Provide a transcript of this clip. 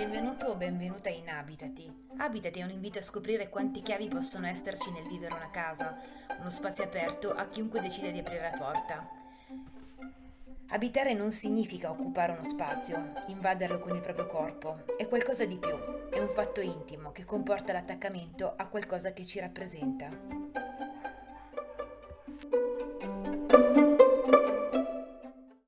Benvenuto o benvenuta in Abitati. Abitati è un invito a scoprire quante chiavi possono esserci nel vivere una casa, uno spazio aperto a chiunque decide di aprire la porta. Abitare non significa occupare uno spazio, invaderlo con il proprio corpo, è qualcosa di più, è un fatto intimo che comporta l'attaccamento a qualcosa che ci rappresenta.